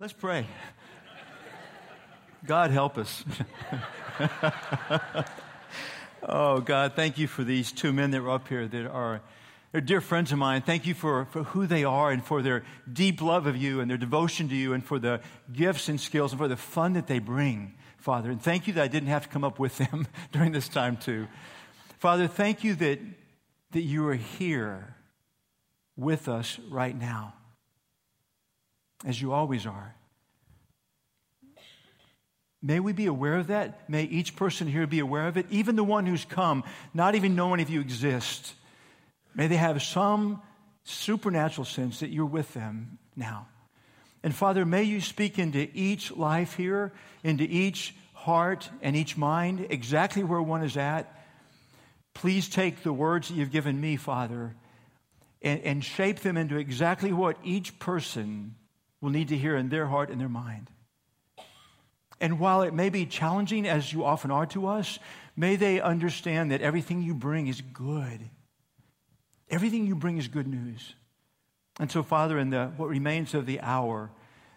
Let's pray. God help us. oh, God, thank you for these two men that were up here that are they're dear friends of mine. Thank you for, for who they are and for their deep love of you and their devotion to you and for the gifts and skills and for the fun that they bring, Father. And thank you that I didn't have to come up with them during this time, too. Father, thank you that, that you are here with us right now as you always are. May we be aware of that. May each person here be aware of it, even the one who's come, not even knowing if you exist. May they have some supernatural sense that you're with them now. And Father, may you speak into each life here, into each heart and each mind, exactly where one is at. Please take the words that you've given me, Father, and, and shape them into exactly what each person will need to hear in their heart and their mind. And while it may be challenging, as you often are to us, may they understand that everything you bring is good. Everything you bring is good news. And so, Father, in the, what remains of the hour,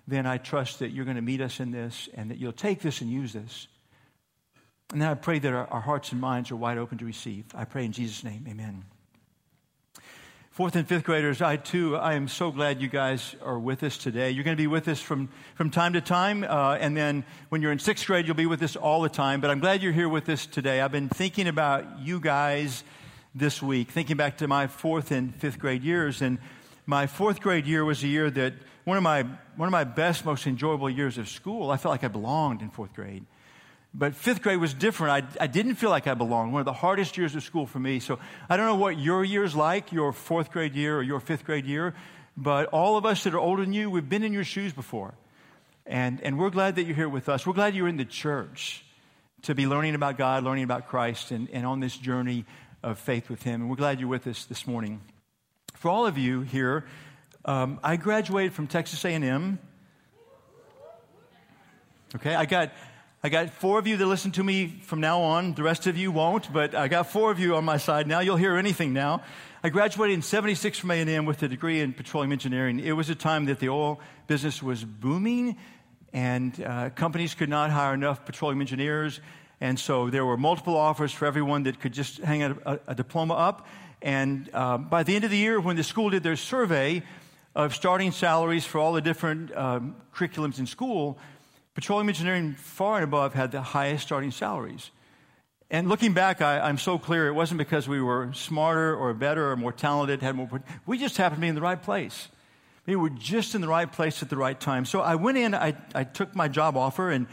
then I trust that you're going to meet us in this and that you'll take this and use this. And then I pray that our, our hearts and minds are wide open to receive. I pray in Jesus' name, amen. Fourth and fifth graders, I too, I am so glad you guys are with us today. You're going to be with us from, from time to time, uh, and then when you're in sixth grade, you'll be with us all the time. But I'm glad you're here with us today. I've been thinking about you guys this week, thinking back to my fourth and fifth grade years. And my fourth grade year was a year that one of my, one of my best, most enjoyable years of school. I felt like I belonged in fourth grade. But fifth grade was different. I, I didn't feel like I belonged. One of the hardest years of school for me. So I don't know what your year's like, your fourth grade year or your fifth grade year, but all of us that are older than you, we've been in your shoes before. And, and we're glad that you're here with us. We're glad you're in the church to be learning about God, learning about Christ, and, and on this journey of faith with Him. And we're glad you're with us this morning. For all of you here, um, I graduated from Texas A&M. Okay, I got I got four of you that listen to me from now on. The rest of you won't, but I got four of you on my side now. You'll hear anything now. I graduated in 76 from A&M with a degree in petroleum engineering. It was a time that the oil business was booming and uh, companies could not hire enough petroleum engineers. And so there were multiple offers for everyone that could just hang a, a, a diploma up. And uh, by the end of the year, when the school did their survey of starting salaries for all the different um, curriculums in school, Petroleum engineering, far and above, had the highest starting salaries. And looking back, I, am so clear it wasn't because we were smarter or better or more talented, had more. We just happened to be in the right place. We were just in the right place at the right time. So I went in, I, I took my job offer, and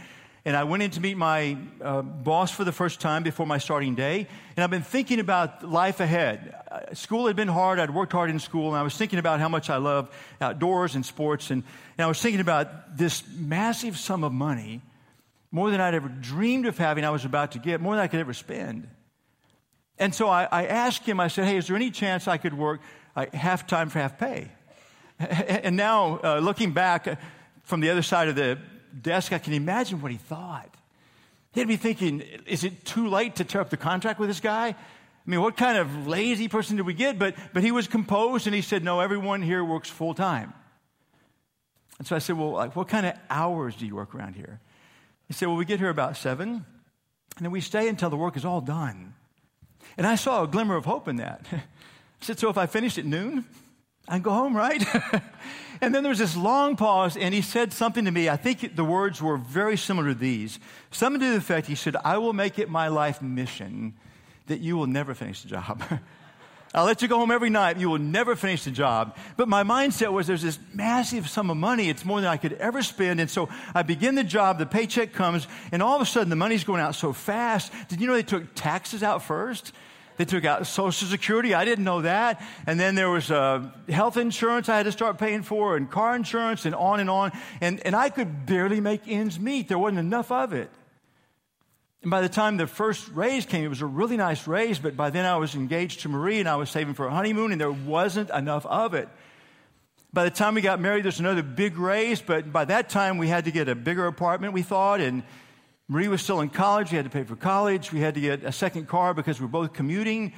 and I went in to meet my uh, boss for the first time before my starting day. And I've been thinking about life ahead. Uh, school had been hard. I'd worked hard in school, and I was thinking about how much I love outdoors and sports. And, and I was thinking about this massive sum of money, more than I'd ever dreamed of having, I was about to get, more than I could ever spend. And so I, I asked him, I said, hey, is there any chance I could work uh, half time for half pay? And now, uh, looking back uh, from the other side of the desk, I can imagine what he thought. He'd be thinking, is it too late to tear up the contract with this guy? I mean, what kind of lazy person did we get? But, but he was composed and he said, no, everyone here works full time. And so I said, well, like, what kind of hours do you work around here? He said, well, we get here about seven, and then we stay until the work is all done. And I saw a glimmer of hope in that. I said, so if I finish at noon, Can go home, right? and then there was this long pause, and he said something to me. I think the words were very similar to these. Something to the effect, he said, I will make it my life mission that you will never finish the job. I'll let you go home every night. You will never finish the job. But my mindset was there's this massive sum of money. It's more than I could ever spend. And so I begin the job, the paycheck comes, and all of a sudden the money's going out so fast. Did you know they took taxes out first? They took out Social Security. I didn't know that. And then there was uh, health insurance I had to start paying for, and car insurance, and on and on. And, and I could barely make ends meet. There wasn't enough of it. And by the time the first raise came, it was a really nice raise, but by then I was engaged to Marie and I was saving for a honeymoon, and there wasn't enough of it. By the time we got married, there's another big raise, but by that time we had to get a bigger apartment, we thought, and Marie was still in college. We had to pay for college. We had to get a second car because we were both commuting.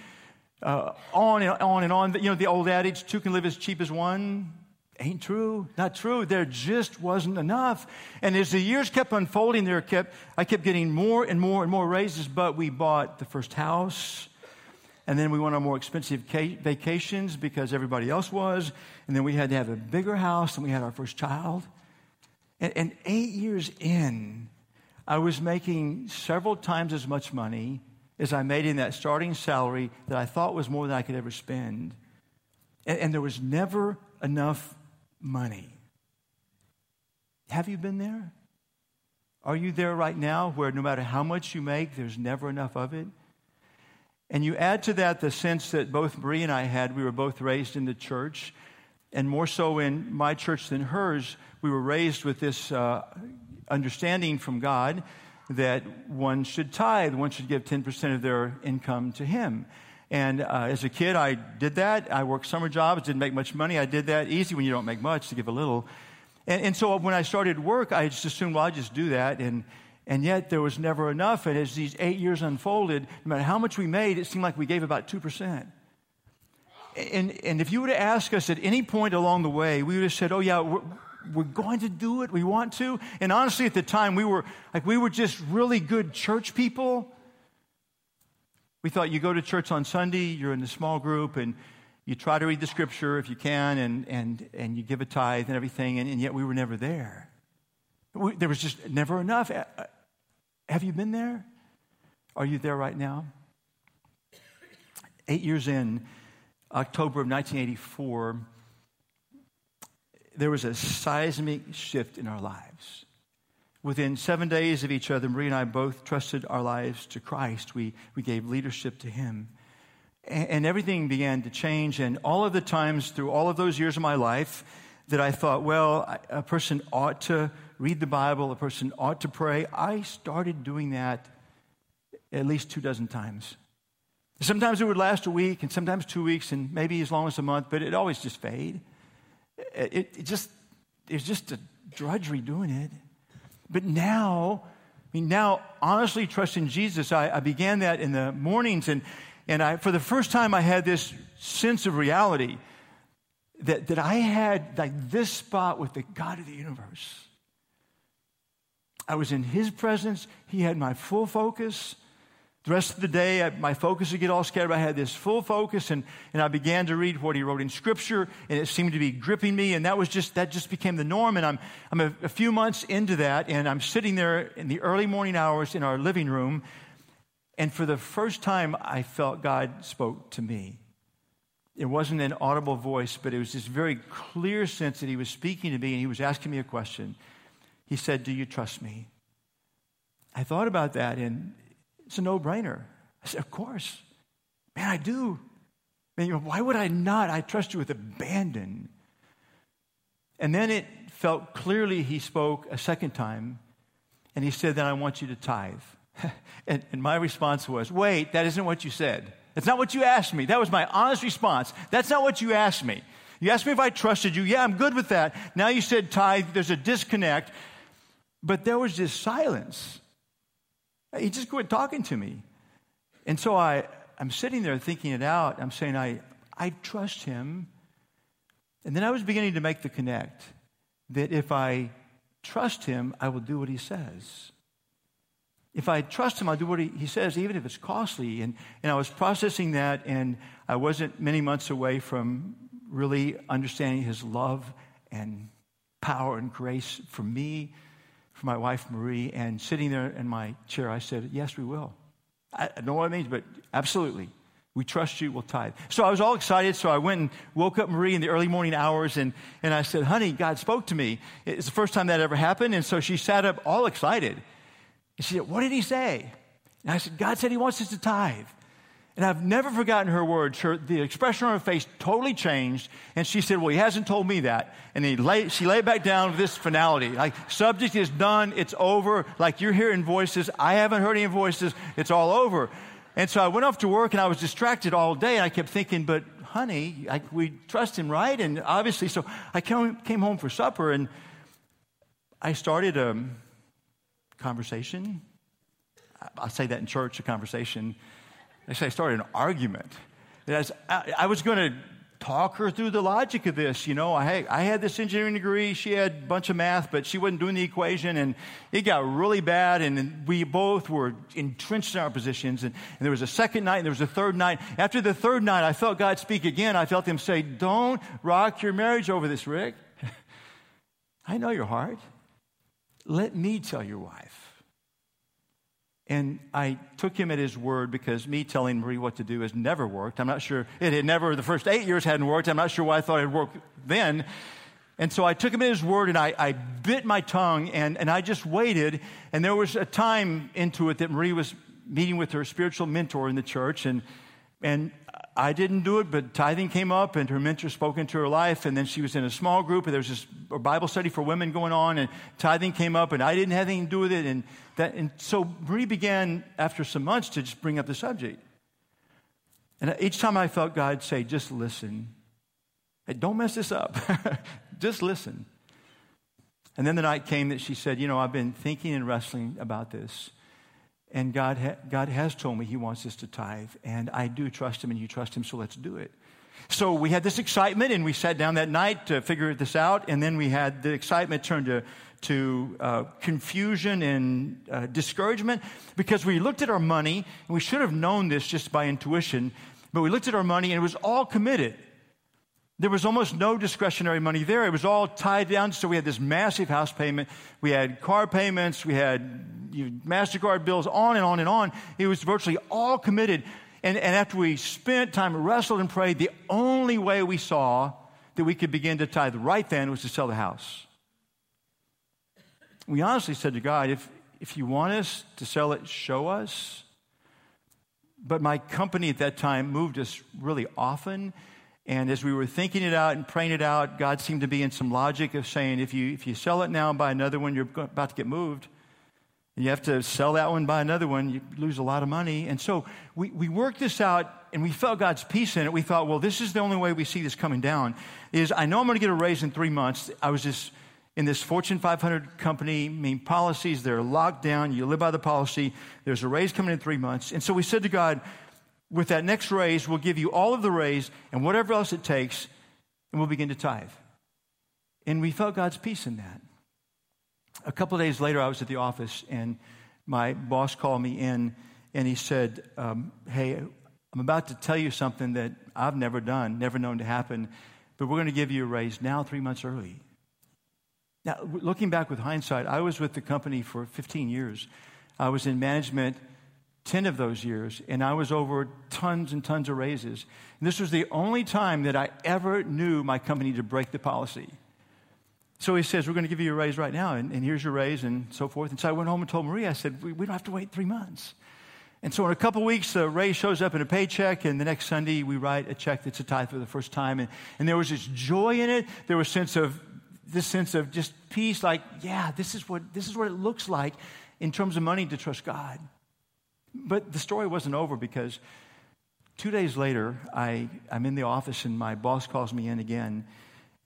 Uh, on and on and on. You know, the old adage, two can live as cheap as one. Ain't true, not true. There just wasn't enough. And as the years kept unfolding, there kept I kept getting more and more and more raises. But we bought the first house, and then we went on more expensive vacations because everybody else was. And then we had to have a bigger house, and we had our first child. And, and eight years in, I was making several times as much money as I made in that starting salary that I thought was more than I could ever spend. And, and there was never enough money. Have you been there? Are you there right now where no matter how much you make, there's never enough of it? And you add to that the sense that both Marie and I had. We were both raised in the church, and more so in my church than hers. We were raised with this uh, understanding from God that one should tithe, one should give 10% of their income to Him. And uh, as a kid, I did that. I worked summer jobs, didn't make much money. I did that. Easy when you don't make much to give a little. And, and so when I started work, I just assumed, well, I'll just do that. And, and yet there was never enough. And as these eight years unfolded, no matter how much we made, it seemed like we gave about 2%. And, and if you were to ask us at any point along the way, we would have said, oh, yeah, we're, going to do it. We want to. And honestly, at the time, we were like, we were just really good church people. We thought you go to church on Sunday, you're in a small group, and you try to read the scripture if you can, and, and, and you give a tithe and everything, and, and yet we were never there. We, there was just never enough. Uh, uh, have you been there? Are you there right now? Eight years in, October of 1984, there was a seismic shift in our lives. Within seven days of each other, Marie and I both trusted our lives to Christ. We, we gave leadership to Him. And, and everything began to change. And all of the times through all of those years of my life that I thought, well, a person ought to read the Bible, a person ought to pray, I started doing that at least two dozen times. Sometimes it would last a week, and sometimes two weeks, and maybe as long as a month, but it always just fade. It, it just, it was just a drudgery doing it. But now, I mean, now, honestly trusting Jesus, I, I began that in the mornings, and, and I, for the first time, I had this sense of reality that, that I had like this spot with the God of the universe. I was in His presence, He had my full focus. The rest of the day, I, my focus would get all scattered. I had this full focus, and, and I began to read what he wrote in Scripture, and it seemed to be gripping me, and that was just that just became the norm. And I'm I'm a, a few months into that, and I'm sitting there in the early morning hours in our living room, and for the first time, I felt God spoke to me. It wasn't an audible voice, but it was this very clear sense that He was speaking to me, and He was asking me a question. He said, "Do you trust me?" I thought about that, and it's a no brainer. I said, Of course. Man, I do. Man, why would I not? I trust you with abandon. And then it felt clearly he spoke a second time, and he said, Then I want you to tithe. and, and my response was, Wait, that isn't what you said. That's not what you asked me. That was my honest response. That's not what you asked me. You asked me if I trusted you. Yeah, I'm good with that. Now you said tithe. There's a disconnect. But there was this silence. He just quit talking to me. And so I, I'm sitting there thinking it out. I'm saying, I, I trust him. And then I was beginning to make the connect that if I trust him, I will do what he says. If I trust him, I'll do what he, he says, even if it's costly. And, and I was processing that, and I wasn't many months away from really understanding his love and power and grace for me for my wife Marie, and sitting there in my chair, I said, Yes, we will. I know what it means, but absolutely. We trust you, we'll tithe. So I was all excited. So I went and woke up Marie in the early morning hours and, and I said, Honey, God spoke to me. It's the first time that ever happened. And so she sat up all excited. And she said, What did he say? And I said, God said he wants us to tithe. And I've never forgotten her words. Her, the expression on her face totally changed. And she said, Well, he hasn't told me that. And he lay, she laid back down with this finality. Like, subject is done, it's over. Like, you're hearing voices. I haven't heard any voices. It's all over. And so I went off to work and I was distracted all day. And I kept thinking, But honey, I, we trust him, right? And obviously, so I came, came home for supper and I started a conversation. I say that in church, a conversation Actually, I started an argument. I, was going to talk her through the logic of this. You know, I, I had this engineering degree, she had a bunch of math, but she wasn't doing the equation, and it got really bad, and we both were entrenched in our positions. And, and there was a second night, and there was a third night. After the third night, I felt God speak again. I felt Him say, Don't rock your marriage over this, Rick. I know your heart. Let me tell your wife. And I took him at his word because me telling Marie what to do has never worked. I'm not sure, it had never, the first eight years hadn't worked. I'm not sure why I thought it would work then. And so I took him at his word and I, I bit my tongue and, and I just waited. And there was a time into it that Marie was meeting with her spiritual mentor in the church. And, and I didn't do it, but tithing came up and her mentor spoke into her life. And then she was in a small group and there was this Bible study for women going on and tithing came up and I didn't have anything to do with it. And, that, and so Marie began after some months to just bring up the subject. And each time I felt God say, just listen. Hey, don't mess this up. just listen. And then the night came that she said, you know, I've been thinking and wrestling about this. And God, ha- God has told me He wants us to tithe. And I do trust Him, and you trust Him, so let's do it. So we had this excitement, and we sat down that night to figure this out. And then we had the excitement turn to, to uh, confusion and uh, discouragement because we looked at our money, and we should have known this just by intuition, but we looked at our money, and it was all committed. There was almost no discretionary money there. It was all tied down. So we had this massive house payment. We had car payments. We had you know, MasterCard bills, on and on and on. It was virtually all committed. And, and after we spent time, wrestled and prayed, the only way we saw that we could begin to tithe right then was to sell the house. We honestly said to God, if, if you want us to sell it, show us. But my company at that time moved us really often. And as we were thinking it out and praying it out, God seemed to be in some logic of saying, if you, if you sell it now and buy another one, you're about to get moved. And you have to sell that one, buy another one, you lose a lot of money. And so we, we worked this out and we felt God's peace in it. We thought, well, this is the only way we see this coming down. Is I know I'm going to get a raise in three months. I was just in this Fortune 500 company, I mean, policies, they're locked down. You live by the policy. There's a raise coming in three months. And so we said to God, with that next raise, we'll give you all of the raise and whatever else it takes, and we'll begin to tithe. And we felt God's peace in that. A couple days later, I was at the office, and my boss called me in, and he said, um, Hey, I'm about to tell you something that I've never done, never known to happen, but we're going to give you a raise now, three months early. Now, looking back with hindsight, I was with the company for 15 years. I was in management 10 of those years, and I was over tons and tons of raises. And this was the only time that I ever knew my company to break the policy. So he says, We're going to give you a raise right now, and, and, here's your raise, and so forth. And so I went home and told Maria, I said, We, we don't have to wait three months. And so in a couple weeks, the raise shows up in a paycheck, and the next Sunday, we write a check that's a tithe for the first time. And, and there was this joy in it. There was sense of, this sense of just peace, like, yeah, this is, what, this is what it looks like in terms of money to trust God. But the story wasn't over because two days later, I, I'm in the office and my boss calls me in again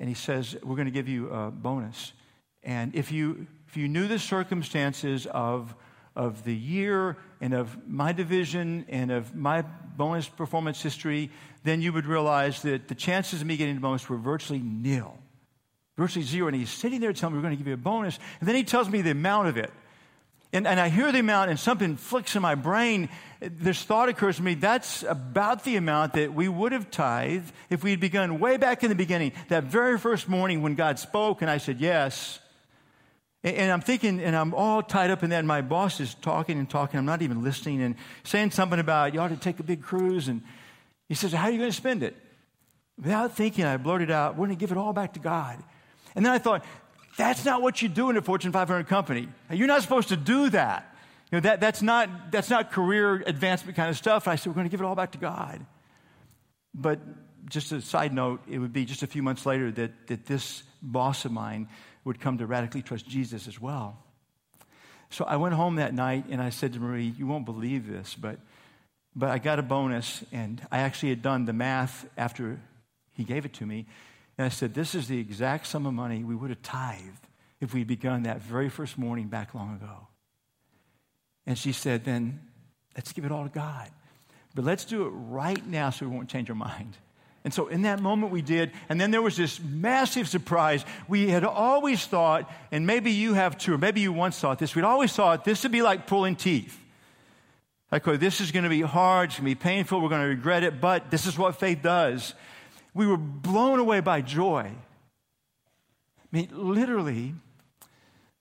and he says, We're going to give you a bonus. And if you, if you knew the circumstances of, of the year and of my division and of my bonus performance history, then you would realize that the chances of me getting the bonus were virtually nil, virtually zero. And he's sitting there telling me, We're going to give you a bonus. And then he tells me the amount of it. And, and I hear the amount, and something flicks in my brain. This thought occurs to me that's about the amount that we would have tithed if we had begun way back in the beginning, that very first morning when God spoke, and I said yes. And, and I'm thinking, and I'm all tied up in that, and my boss is talking and talking. I'm not even listening, and saying something about you ought to take a big cruise. And he says, How are you going to spend it? Without thinking, I blurted out, We're going to give it all back to God. And then I thought, that's not what you do in a Fortune 500 company. You're not supposed to do that. You know, that, that's, not, that's not career advancement kind of stuff. I said, we're going to give it all back to God. But just a side note, it would be just a few months later that, that this boss of mine would come to radically trust Jesus as well. So I went home that night and I said to Marie, You won't believe this, but, but I got a bonus. And I actually had done the math after he gave it to me. And I said, This is the exact sum of money we would have tithed if we'd begun that very first morning back long ago. And she said, Then let's give it all to God. But let's do it right now so we won't change our mind. And so in that moment we did. And then there was this massive surprise. We had always thought, and maybe you have too, or maybe you once thought this, we'd always thought this would be like pulling teeth. Like, oh, this is going to be hard, it's going to be painful, we're going to regret it, but this is what faith does. We were blown away by joy. I mean, literally,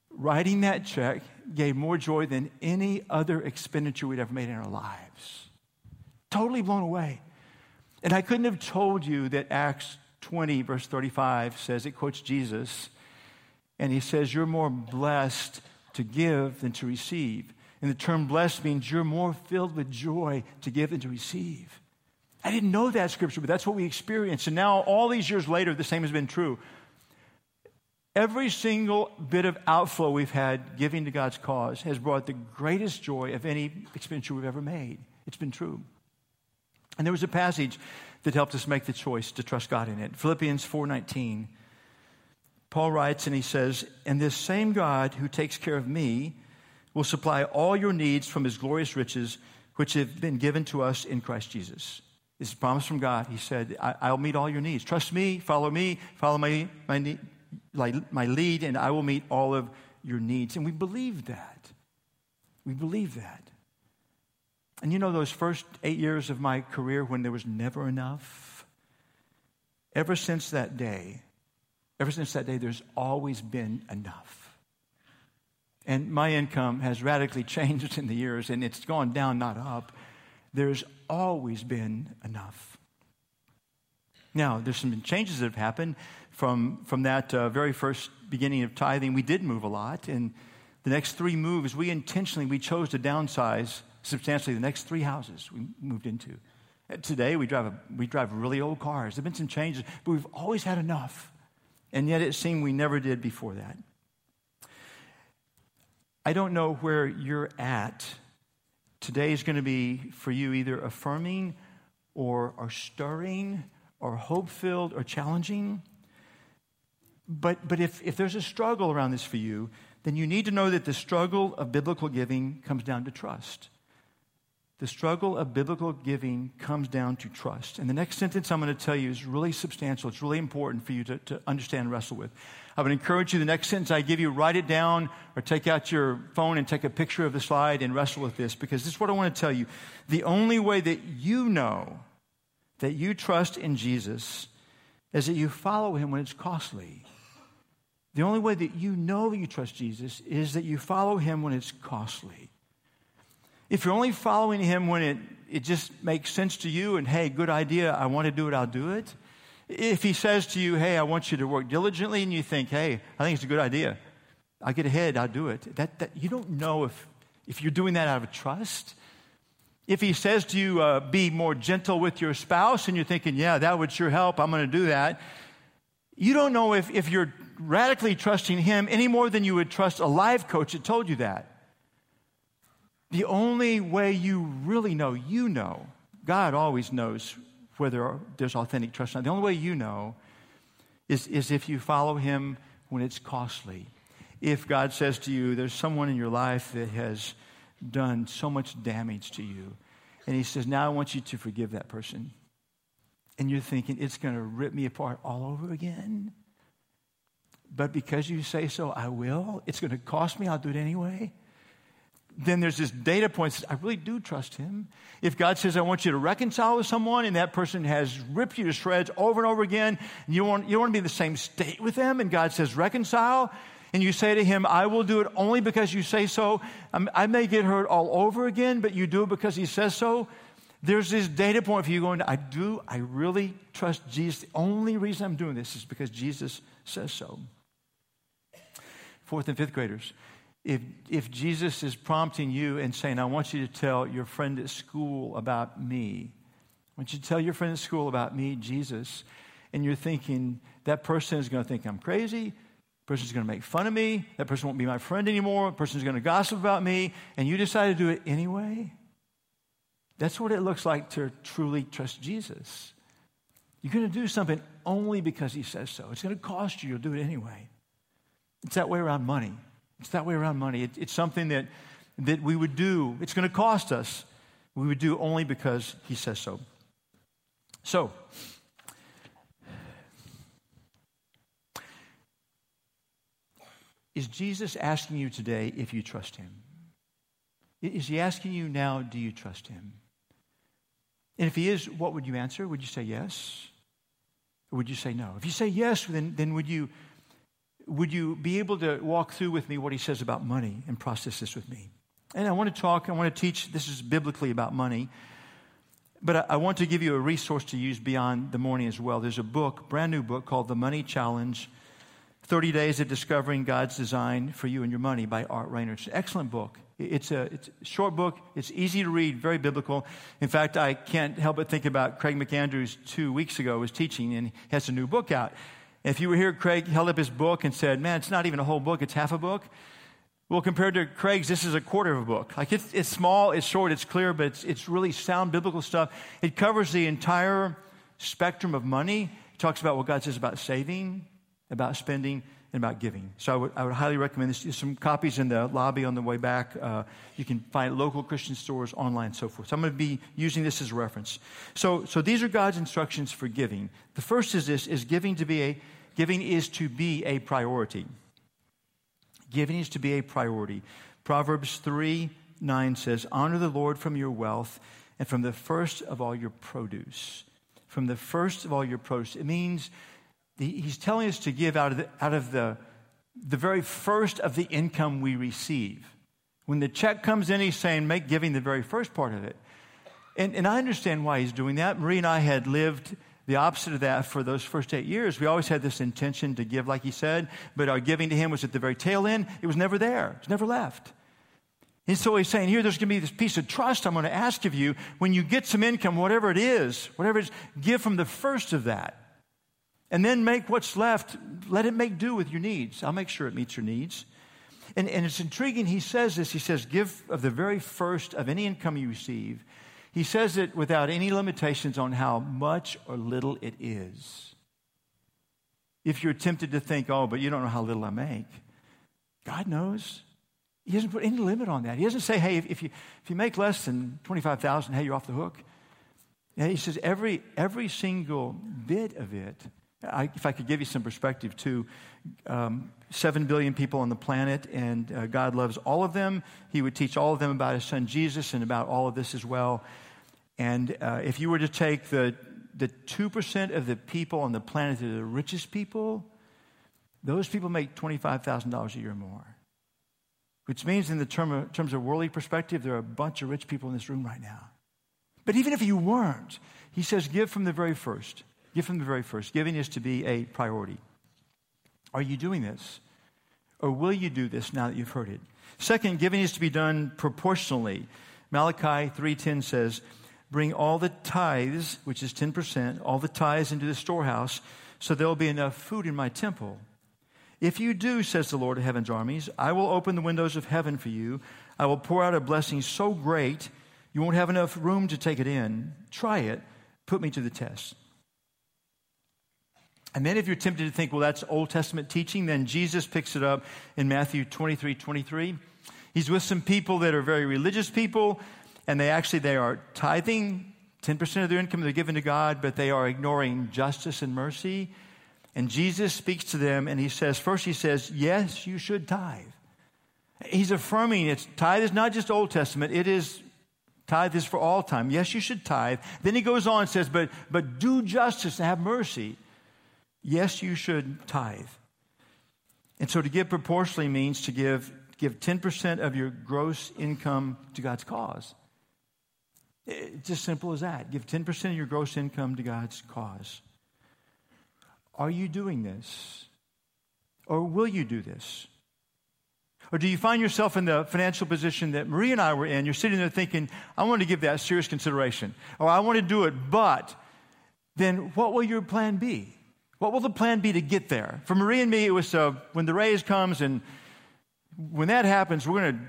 writing that check gave more joy than any other expenditure we'd ever made in our lives. Totally blown away. And I couldn't have told you that Acts 20, verse 35 says, it quotes Jesus, and he says, You're more blessed to give than to receive. And the term blessed means you're more filled with joy to give than to receive. I didn't know that scripture, but that's what we experienced. And now, all these years later, the same has been true. Every single bit of outflow we've had giving to God's cause has brought the greatest joy of any expenditure we've ever made. It's been true. And there was a passage that helped us make the choice to trust God in it. Philippians 4:19. Paul writes and he says, "And this same God who takes care of me will supply all your needs from his glorious riches which have been given to us in Christ Jesus." This is a promise from God. He said, I, will meet all your needs. Trust me, follow me, follow my, my, my lead, and I will meet all of your needs. And we believe that. We believe that. And you know, those first eight years of my career when there was never enough, ever since that day, ever since that day, there's always been enough. And my income has radically changed in the years, and it's gone down, not up. There's always been enough. Now, there's some changes that have happened from, from that uh, very first beginning of tithing. We did move a lot, and the next three moves, we intentionally, we chose to downsize substantially the next three houses we moved into. Uh, today, we drive, a, we drive really old cars. There have been some changes, but we've always had enough. And yet it seemed we never did before that. I don't know where you're at. Today is going to be for you either affirming or, or stirring or hope filled or challenging. But, but if, if there's a struggle around this for you, then you need to know that the struggle of biblical giving comes down to trust. The struggle of biblical giving comes down to trust. And the next sentence I'm going to tell you is really substantial. It's really important for you to, to understand and wrestle with. I would encourage you, the next sentence I give you, write it down or take out your phone and take a picture of the slide and wrestle with this because this is what I want to tell you. The only way that you know that you trust in Jesus is that you follow him when it's costly. The only way that you know that you trust Jesus is that you follow him when it's costly. If you're only following him when it, it just makes sense to you and, hey, good idea, I want to do it, I'll do it. If he says to you, hey, I want you to work diligently, and you think, hey, I think it's a good idea, I'll get ahead, I'll do it. That, that, you don't know if, if you're doing that out of trust. If he says to you, uh, be more gentle with your spouse, and you're thinking, yeah, that would sure help, I'm going to do that, you don't know if, if you're radically trusting him any more than you would trust a life coach that told you that. The only way you really know, you know, God always knows whether there's authentic trust or not. The only way you know is, is if you follow Him when it's costly. If God says to you, there's someone in your life that has done so much damage to you, and He says, Now I want you to forgive that person. And you're thinking, it's going to rip me apart all over again. But because you say so, I will. It's going to cost me, I'll do it anyway then there's this data point that says, I really do trust him. If God says, I want you to reconcile with someone, and that person has ripped you to shreds over and over again, and you want, you want to be in the same state with them, and God says, reconcile, and you say to him, I will do it only because you say so. I'm, i may get hurt all over again, but you do it because he says so. There's this data point for you going, I do, I really trust Jesus. The only reason I'm doing this is because Jesus says so. Fourth and fifth graders, if, if Jesus is prompting you and saying, I want you to tell your friend at school about me, I want you to tell your friend at school about me, Jesus, and you're thinking, that person is going to think I'm crazy, that person is going to make fun of me, that person won't be my friend anymore, that person is going to gossip about me, and you decide to do it anyway, that's what it looks like to truly trust Jesus. You're going to do something only because he says so. It's going to cost you, you'll do it anyway. It's that way around money. It's that way around money. It, it's something that, that we would do. It's going to cost us. We would do only because He says so. So, is Jesus asking you today if you trust Him? Is He asking you now, do you trust Him? And if He is, what would you answer? Would you say yes? Or would you say no? If you say yes, then, then would you would you be able to walk through with me what he says about money and process this with me? And I want to talk, I want to teach, this is biblically about money. But I, want to give you a resource to use beyond the morning as well. There's a book, brand new book called The Money Challenge 30 Days of Discovering God's Design for You and Your Money by Art Rainer. It's an excellent book. It's a, it's a short book. It's easy to read, very biblical. In fact, I can't help but think about Craig McAndrews two weeks ago was teaching, and he has a new book out. If you were here, Craig held up his book and said, Man, it's not even a whole book, it's half a book. Well, compared to Craig's, this is a quarter of a book. Like it's, it's small, it's short, it's clear, but it's, it's really sound biblical stuff. It covers the entire spectrum of money. It talks about what God says about saving, about spending, and about giving. So I would, I would highly recommend this. There's some copies in the lobby on the way back. Uh, you can find local Christian stores online so forth. So I'm going to be using this as a reference. So, so these are God's instructions for giving. The first is this, is giving to be a, giving is to be a priority. Giving is to be a priority. Proverbs 3 9 says, Honor the Lord from your wealth and from the first of all your produce. From the first of all your produce. It means he's telling us to give out of the, out of the, the very first of the income we receive. When the check comes in, he's saying, make giving the very first part of it. And, and I understand why he's doing that. Marie and I had lived the opposite of that for those first eight years. We always had this intention to give, like he said, but our giving to him was at the very tail end. It was never there, it was never left. And so he's saying, here, there's going to be this piece of trust I'm going to ask of you. When you get some income, whatever it is, whatever it is, give from the first of that. And then make what's left, let it make do with your needs. I'll make sure it meets your needs. And, and it's intriguing. He says this. He says, give of the very first of any income you receive he says it without any limitations on how much or little it is. If you're tempted to think, oh, but you don't know how little I make, God knows. He doesn't put any limit on that. He doesn't say, hey, if, if you, if you make less than 25,000, hey, you're off the hook. Yeah, he says every, every single bit of it, I, if I could give you some perspective too, um, 7 billion people on the planet, and uh, God loves all of them. He would teach all of them about his son Jesus and about all of this as well. And uh, if you were to take the, the 2% of the people on the planet that are the richest people, those people make $25,000 a year more. Which means, in the term of, terms of worldly perspective, there are a bunch of rich people in this room right now. But even if you weren't, he says, give from the very first. Give from the very first. Giving is to be a priority. Are you doing this? Or will you do this now that you've heard it? Second, giving is to be done proportionally. Malachi 3:10 says, Bring all the tithes, which is 10%, all the tithes into the storehouse, so there will be enough food in my temple. If you do, says the Lord of heaven's armies, I will open the windows of heaven for you. I will pour out a blessing so great you won't have enough room to take it in. Try it. Put me to the test. And then if you're tempted to think, well, that's Old Testament teaching, then Jesus picks it up in Matthew 23 23. He's with some people that are very religious people and they actually they are tithing 10% of their income they're given to God, but they are ignoring justice and mercy. And Jesus speaks to them and he says, first he says, yes, you should tithe. He's affirming it's tithe is not just Old Testament, it is tithe is for all time. Yes, you should tithe. Then he goes on and says, but but do justice and have mercy. Yes, you should tithe. And so to give proportionally means to give give 10% of your gross income to God's cause. Eh, it's as simple as that. Give 10% of your gross income to God's cause. Are you doing this? Or will you do this? Or do you find yourself in the financial position that Marie and I were in? You're sitting there thinking, I want to give that serious consideration, or I want to do it, but then what will your plan be? What will the plan be to get there? For Marie and me, it was uh, when the raise comes, and when that happens, we're going to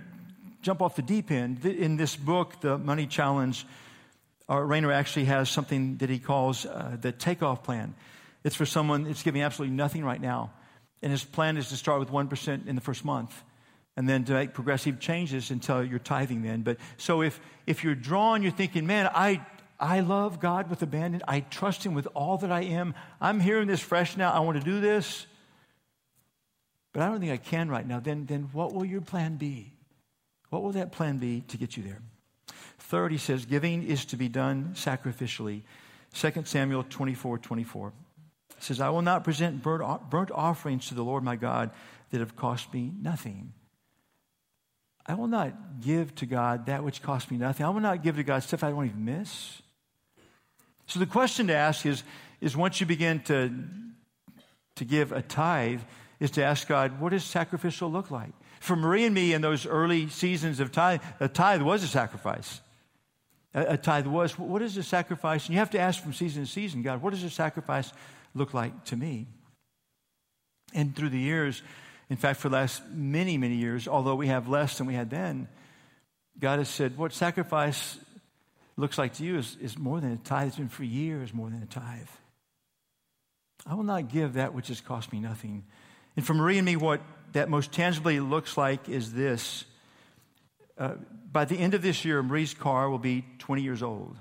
jump off the deep end. In this book, The Money Challenge, Art Rainer actually has something that he calls uh, the takeoff plan. It's for someone that's giving absolutely nothing right now. And his plan is to start with 1% in the first month and then to make progressive changes until you're tithing then. But so if, if you're drawn, you're thinking, man, I, I love God with abandon. I trust Him with all that I am. I'm hearing this fresh now. I want to do this. but I don't think I can right now, then, then what will your plan be? What will that plan be to get you there? Third, he says, giving is to be done sacrificially. 2 Samuel 24 24 says, I will not present burnt offerings to the Lord my God that have cost me nothing. I will not give to God that which cost me nothing. I will not give to God stuff I don't even miss. So the question to ask is, is once you begin to, to give a tithe, is to ask God, what does sacrificial look like? For Marie and me in those early seasons of tithe, a tithe was a sacrifice. A, a tithe was, what is a sacrifice? And you have to ask from season to season, God, what does a sacrifice look like to me? And through the years, in fact, for the last many, many years, although we have less than we had then, God has said, what sacrifice looks like to you is, is more than a tithe. It's been for years more than a tithe. I will not give that which has cost me nothing. And for Marie and me, what that most tangibly looks like is this. Uh, by the end of this year, Marie's car will be 20 years old,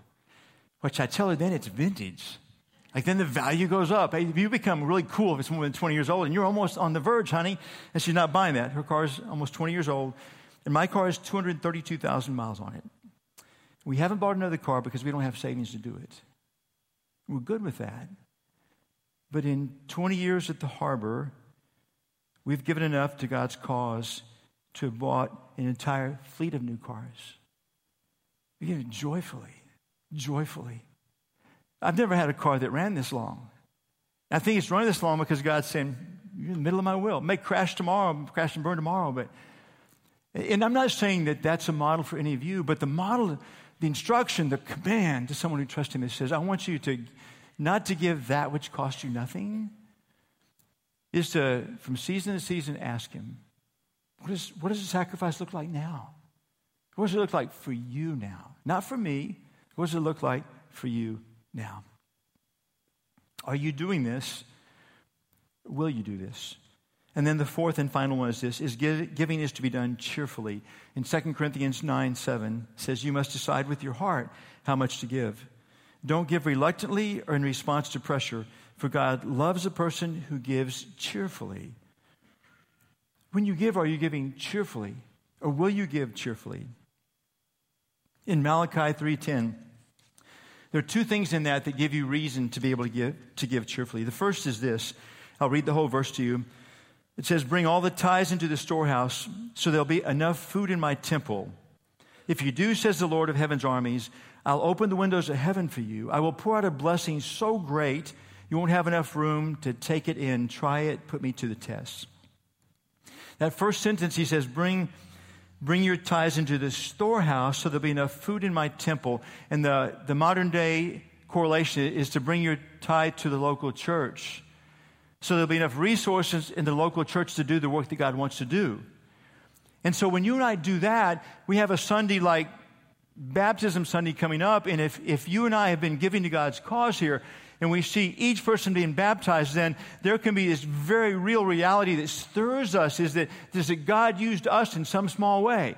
which I tell her then it's vintage. Like then the value goes up. Hey, you become really cool if it's more than 20 years old and you're almost on the verge, honey. And she's not buying that. Her car is almost 20 years old. And my car has 232,000 miles on it. We haven't bought another car because we don't have savings to do it. We're good with that. But in 20 years at the harbor, we've given enough to God's cause to have bought an entire fleet of new cars. We give it joyfully, joyfully. I've never had a car that ran this long. I think it's running this long because God's saying, You're in the middle of my will. It may crash tomorrow, crash and burn tomorrow, but. And I'm not saying that that's a model for any of you, but the model, the instruction, the command to someone who trusts Him, it says, I want you to not to give that which costs you nothing, is to, from season to season, ask Him, what, is, what does the sacrifice look like now? What does it look like for you now? Not for me. What does it look like for you now. Are you doing this? Will you do this? And then the fourth and final one is this is giving is to be done cheerfully. In 2 Corinthians 9 7 says, You must decide with your heart how much to give. Don't give reluctantly or in response to pressure, for God loves a person who gives cheerfully. When you give, are you giving cheerfully? Or will you give cheerfully? In Malachi 3:10, there are two things in that that give you reason to be able to give, to give cheerfully. The first is this I'll read the whole verse to you. It says, Bring all the tithes into the storehouse, so there'll be enough food in my temple. If you do, says the Lord of heaven's armies, I'll open the windows of heaven for you. I will pour out a blessing so great you won't have enough room to take it in. Try it, put me to the test. That first sentence, he says, Bring Bring your tithes into the storehouse so there'll be enough food in my temple. And the, the modern day correlation is to bring your tithe to the local church. So there'll be enough resources in the local church to do the work that God wants to do. And so when you and I do that, we have a Sunday like Baptism Sunday coming up. And if, if you and I have been giving to God's cause here, and we see each person being baptized, then there can be this very real reality that stirs us is that, is that God used us in some small way.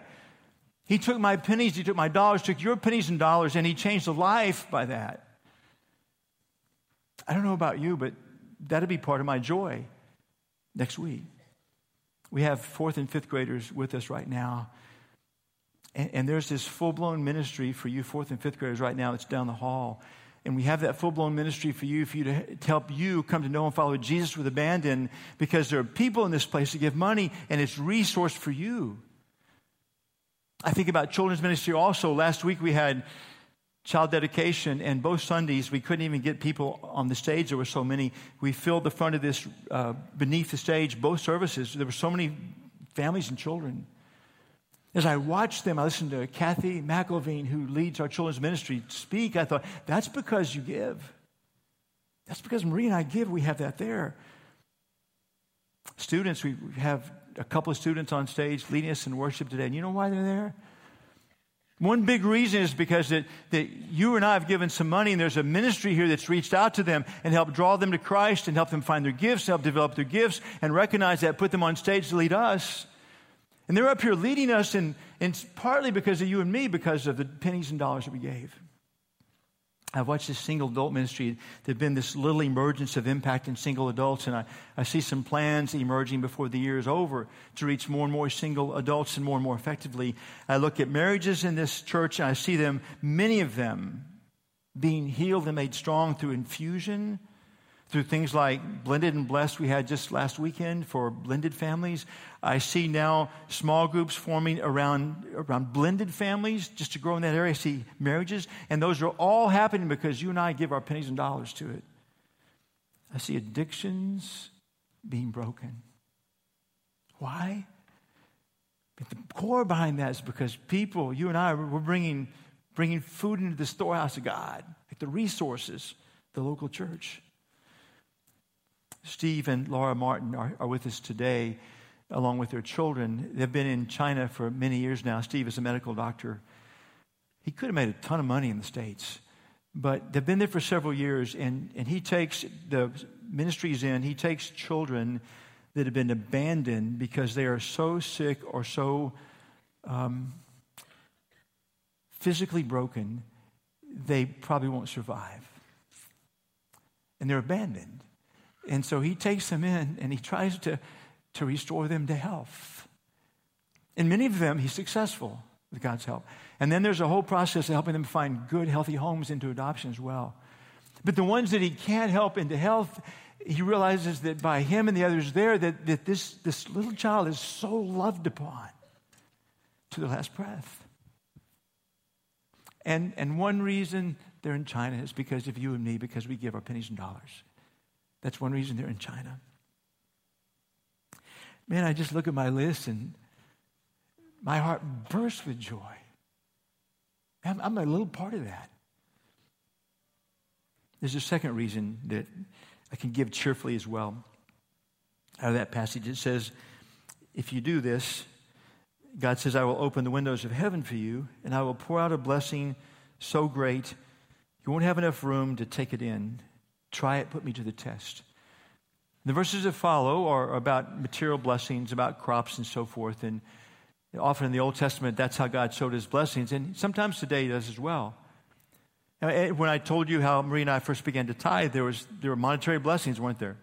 He took my pennies, He took my dollars, took your pennies and dollars, and He changed a life by that. I don't know about you, but that'll be part of my joy next week. We have fourth and fifth graders with us right now. And, and there's this full blown ministry for you, fourth and fifth graders, right now that's down the hall. And we have that full blown ministry for you, for you to, to, help you come to know and follow Jesus with abandon because there are people in this place that give money and it's resource for you. I think about children's ministry also. Last week we had child dedication, and both Sundays we couldn't even get people on the stage. There were so many. We filled the front of this uh, beneath the stage, both services. There were so many families and children. As I watched them, I listened to Kathy McElveen, who leads our children's ministry, speak. I thought, that's because you give. That's because Marie and I give. We have that there. Students, we have a couple of students on stage leading us in worship today. And you know why they're there? One big reason is because that, that you and I have given some money, and there's a ministry here that's reached out to them and helped draw them to Christ and help them find their gifts, help develop their gifts, and recognize that, put them on stage to lead us. And they're up here leading us, and, and partly because of you and me, because of the pennies and dollars that we gave. I've watched this single adult ministry. There's been this little emergence of impact in single adults, and I, I see some plans emerging before the year is over to reach more and more single adults and more and more effectively. I look at marriages in this church, and I see them, many of them, being healed and made strong through infusion through things like Blended and Blessed we had just last weekend for blended families. I see now small groups forming around, around blended families just to grow in that area. I see marriages, and those are all happening because you and I give our pennies and dollars to it. I see addictions being broken. Why? But the core behind that is because people, you and I, we're bringing, bringing food into the storehouse of God, like the resources, the local church. Steve and Laura Martin are, are with us today, along with their children. They've been in China for many years now. Steve is a medical doctor. He could have made a ton of money in the States, but they've been there for several years, and, and he takes the ministries in, he takes children that have been abandoned because they are so sick or so um, physically broken, they probably won't survive. And they're abandoned. And so he takes them in and he tries to, to restore them to health. And many of them, he's successful with God's help. And then there's a whole process of helping them find good, healthy homes into adoption as well. But the ones that he can't help into health, he realizes that by him and the others there, that, that this, this little child is so loved upon to the last breath. And, and one reason they're in China is because of you and me, because we give our pennies and dollars. That's one reason they're in China. Man, I just look at my list and my heart bursts with joy. I'm, I'm a little part of that. There's a second reason that I can give cheerfully as well. Out of that passage, it says, If you do this, God says, I will open the windows of heaven for you, and I will pour out a blessing so great you won't have enough room to take it in. Try it, put me to the test. The verses that follow are about material blessings, about crops and so forth. And often in the Old Testament, that's how God showed his blessings. And sometimes today he does as well. Eh, when I told you how Marie and I first began to tithe, there, was, there were monetary blessings, weren't there?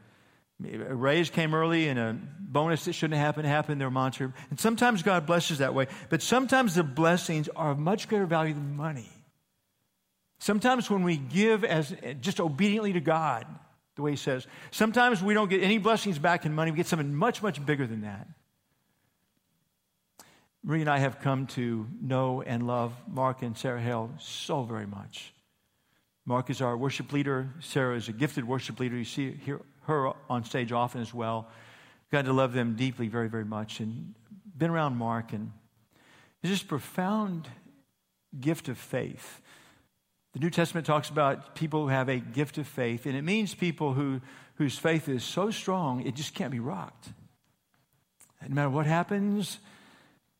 A raise came early and a bonus that shouldn't have happened happened. There were monetary. And sometimes God blesses that way. But sometimes the blessings are of much greater value than money. Sometimes when we give as just obediently to God, the way he says, sometimes we don't get any blessings back in money. We get something much, much bigger than that. Marie and I have come to know and love Mark and Sarah Hale so very much. Mark is our worship leader. Sarah is a gifted worship leader. You see her on stage often as well. Got to love them deeply, very, very much. And been around Mark, and there's this profound gift of faith the New Testament talks about people who have a gift of faith, and it means people who, whose faith is so strong it just can't be rocked. No matter what happens,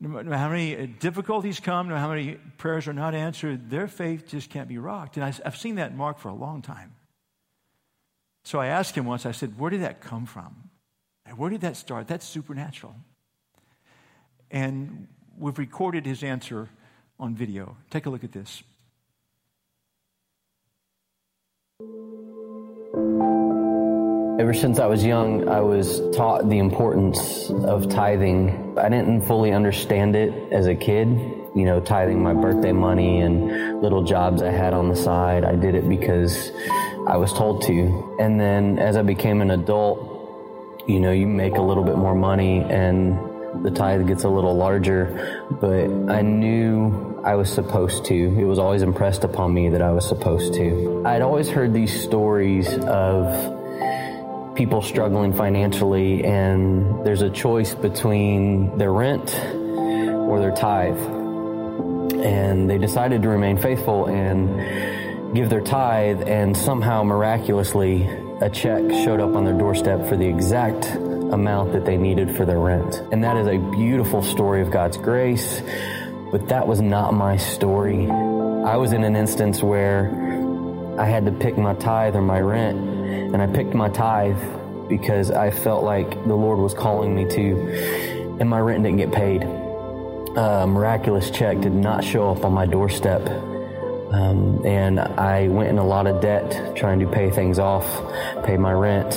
no matter how many uh, difficulties come, no matter how many prayers are not answered, their faith just can't be rocked. And I've seen that in Mark for a long time. So I asked him once, I said, Where did that come from? Where did that start? That's supernatural. And we've recorded his answer on video. Take a look at this. Ever since I was young, I was taught the importance of tithing. I didn't fully understand it as a kid, you know, tithing my birthday money and little jobs I had on the side. I did it because I was told to. And then as I became an adult, you know, you make a little bit more money and the tithe gets a little larger, but I knew I was supposed to. It was always impressed upon me that I was supposed to. I'd always heard these stories of people struggling financially, and there's a choice between their rent or their tithe. And they decided to remain faithful and give their tithe, and somehow miraculously, a check showed up on their doorstep for the exact amount that they needed for their rent. And that is a beautiful story of God's grace but that was not my story. I was in an instance where I had to pick my tithe or my rent, and I picked my tithe because I felt like the Lord was calling me to, and my rent didn't get paid. A miraculous check did not show up on my doorstep Um, and I went in a lot of debt trying to pay things off, pay my rent.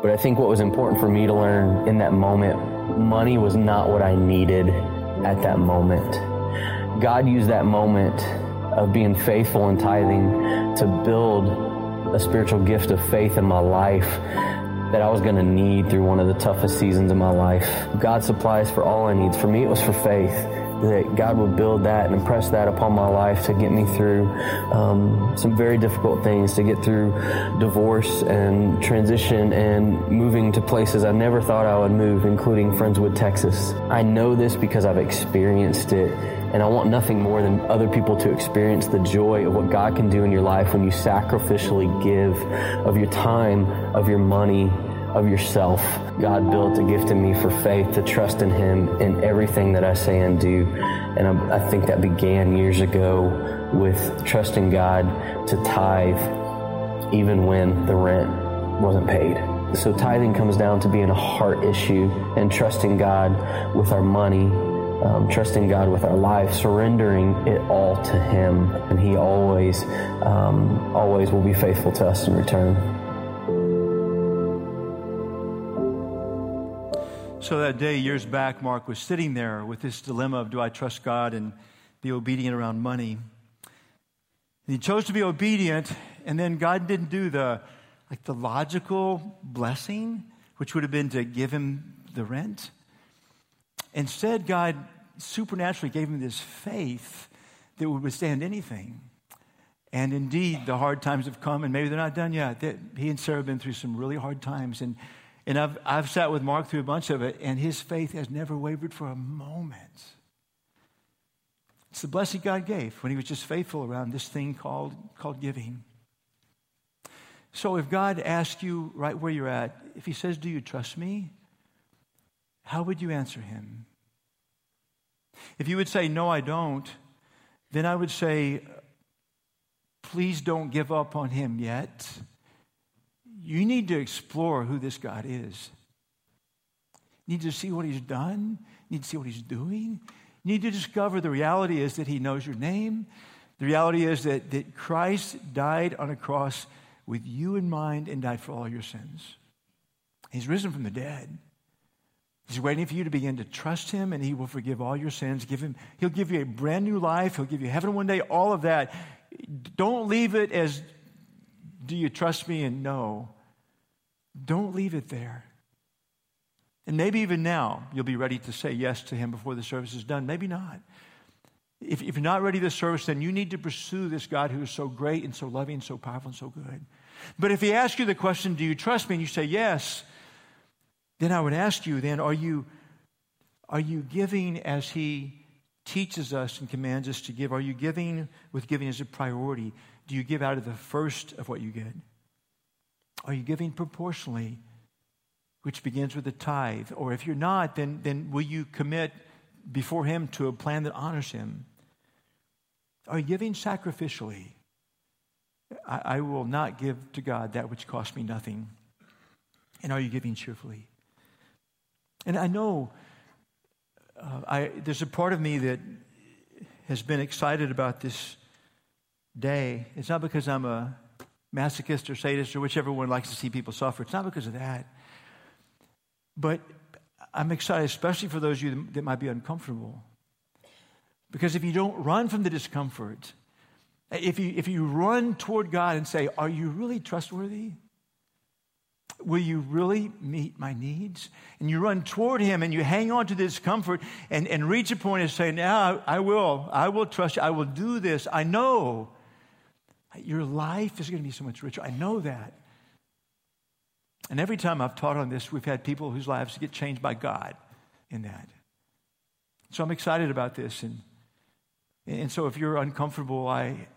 But I think what was important for me to learn in that moment, money was not what I needed at that moment. God used that moment of being faithful and tithing to build a spiritual gift of faith in my life that I was going to need through one of the toughest seasons of my life. God supplies for all I need. For me, it was for faith that God would build that and impress that upon my life to get me through um, some very difficult things, to get through divorce and transition and moving to places I never thought I would move, including Friendswood, Texas. I know this because I've experienced it and I want nothing more than other people to experience the joy of what God can do in your life when you sacrificially give of your time, of your money, of yourself. God built a gift in me for faith to trust in Him in everything that I say and do. And I, I think that began years ago with trusting God to tithe even when the rent wasn't paid. So tithing comes down to being a heart issue and trusting God with our money um, trusting God with our life, surrendering it all to Him, and He always, um, always will be faithful to us in return. So that day, years back, Mark was sitting there with this dilemma of do I trust God and be obedient around money? And he chose to be obedient, and then God didn't do the like the logical blessing, which would have been to give him the rent. Instead, God supernaturally gave him this faith that would withstand anything. And indeed, the hard times have come, and maybe they're not done yet. He and Sarah have been through some really hard times. And, and I've, I've sat with Mark through a bunch of it, and his faith has never wavered for a moment. It's the blessing God gave when he was just faithful around this thing called, called giving. So if God asks you right where you're at, if he says, Do you trust me? How would you answer him? If you would say, No, I don't, then I would say, Please don't give up on him yet. You need to explore who this God is. You need to see what he's done, you need to see what he's doing. You need to discover the reality is that he knows your name. The reality is that, that Christ died on a cross with you in mind and died for all your sins. He's risen from the dead. He's waiting for you to begin to trust him and he will forgive all your sins. Give him, he'll give you a brand new life. He'll give you heaven one day, all of that. Don't leave it as, do you trust me? And no. Don't leave it there. And maybe even now you'll be ready to say yes to him before the service is done. Maybe not. If, if you're not ready to service, then you need to pursue this God who is so great and so loving, and so powerful, and so good. But if he asks you the question, do you trust me? And you say yes, then I would ask you then, are you, are you giving as he teaches us and commands us to give? Are you giving with giving as a priority? Do you give out of the first of what you get? Are you giving proportionally, which begins with a tithe? Or if you're not, then, then will you commit before him to a plan that honors him? Are you giving sacrificially? I, I will not give to God that which costs me nothing. And are you giving cheerfully? And I know uh, I, there's a part of me that has been excited about this day. It's not because I'm a masochist or sadist or whichever one likes to see people suffer. It's not because of that. But I'm excited, especially for those of you that might be uncomfortable. Because if you don't run from the discomfort, if you, if you run toward God and say, Are you really trustworthy? Will you really meet my needs? And you run toward him and you hang on to this comfort and, and reach a point of saying, Now I will. I will trust you. I will do this. I know your life is going to be so much richer. I know that. And every time I've taught on this, we've had people whose lives get changed by God in that. So I'm excited about this. And, and so if you're uncomfortable, I,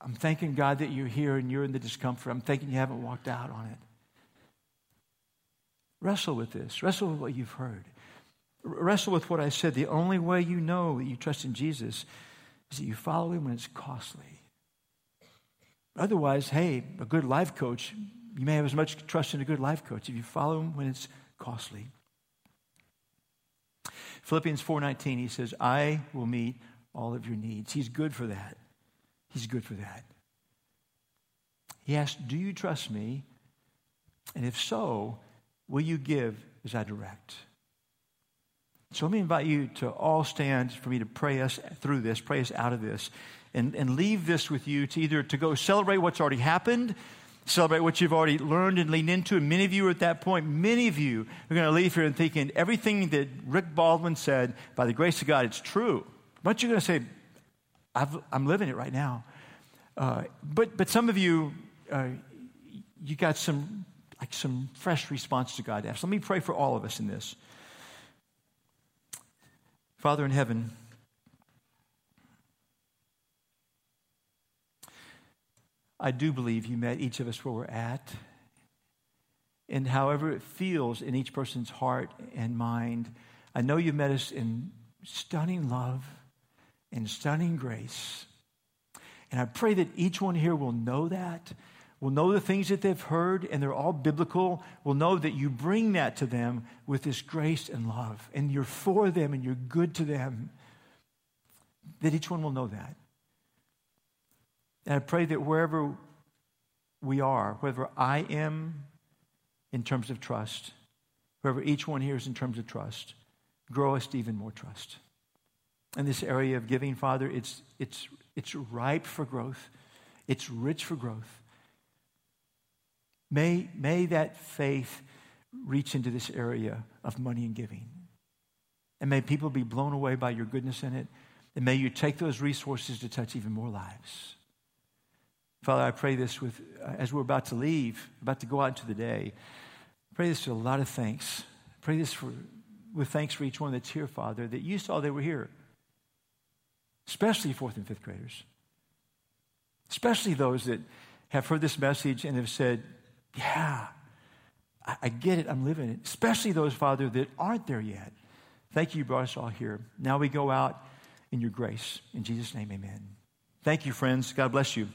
I'm thanking God that you're here and you're in the discomfort. I'm thanking you haven't walked out on it. Wrestle with this. Wrestle with what you've heard. Wrestle with what I said. The only way you know that you trust in Jesus is that you follow him when it's costly. Otherwise, hey, a good life coach, you may have as much trust in a good life coach if you follow him when it's costly. Philippians 4:19 he says, "I will meet all of your needs." He's good for that. He's good for that. He asked, Do you trust me? And if so, will you give as I direct? So let me invite you to all stand for me to pray us through this, pray us out of this, and, and leave this with you to either to go celebrate what's already happened, celebrate what you've already learned and leaned into. And many of you are at that point. Many of you are going to leave here and thinking everything that Rick Baldwin said, by the grace of God, it's true. But you're going to say, i am living it right now. Uh, but, but some of you, uh, you got some, like some fresh response to God. Let me pray for all of us in this. Father in heaven, I do believe you met each of us where we're at. And however it feels in each person's heart and mind, I know you met us in stunning love and stunning grace. And I pray that each one here will know that, will know the things that they've heard, and they're all biblical, will know that you bring that to them with this grace and love, and you're for them and you're good to them. That each one will know that. And I pray that wherever we are, whether I am in terms of trust, wherever each one here is in terms of trust, grow us to even more trust. In this area of giving, Father, it's, it's, it's ripe for growth, it's rich for growth. May, may that faith reach into this area of money and giving. And may people be blown away by your goodness in it. And may you take those resources to touch even more lives. Father, I pray this with, uh, as we're about to leave, about to go out into the day, I pray this with a lot of thanks. I pray this for, with thanks for each one that's here, Father, that you saw they were here, especially fourth and fifth graders, especially those that have heard this message and have said, Yeah, I, I get it, I'm living it, especially those, Father, that aren't there yet. Thank you, you brought us all here. Now we go out in your grace. In Jesus' name, amen. Thank you, friends. God bless you.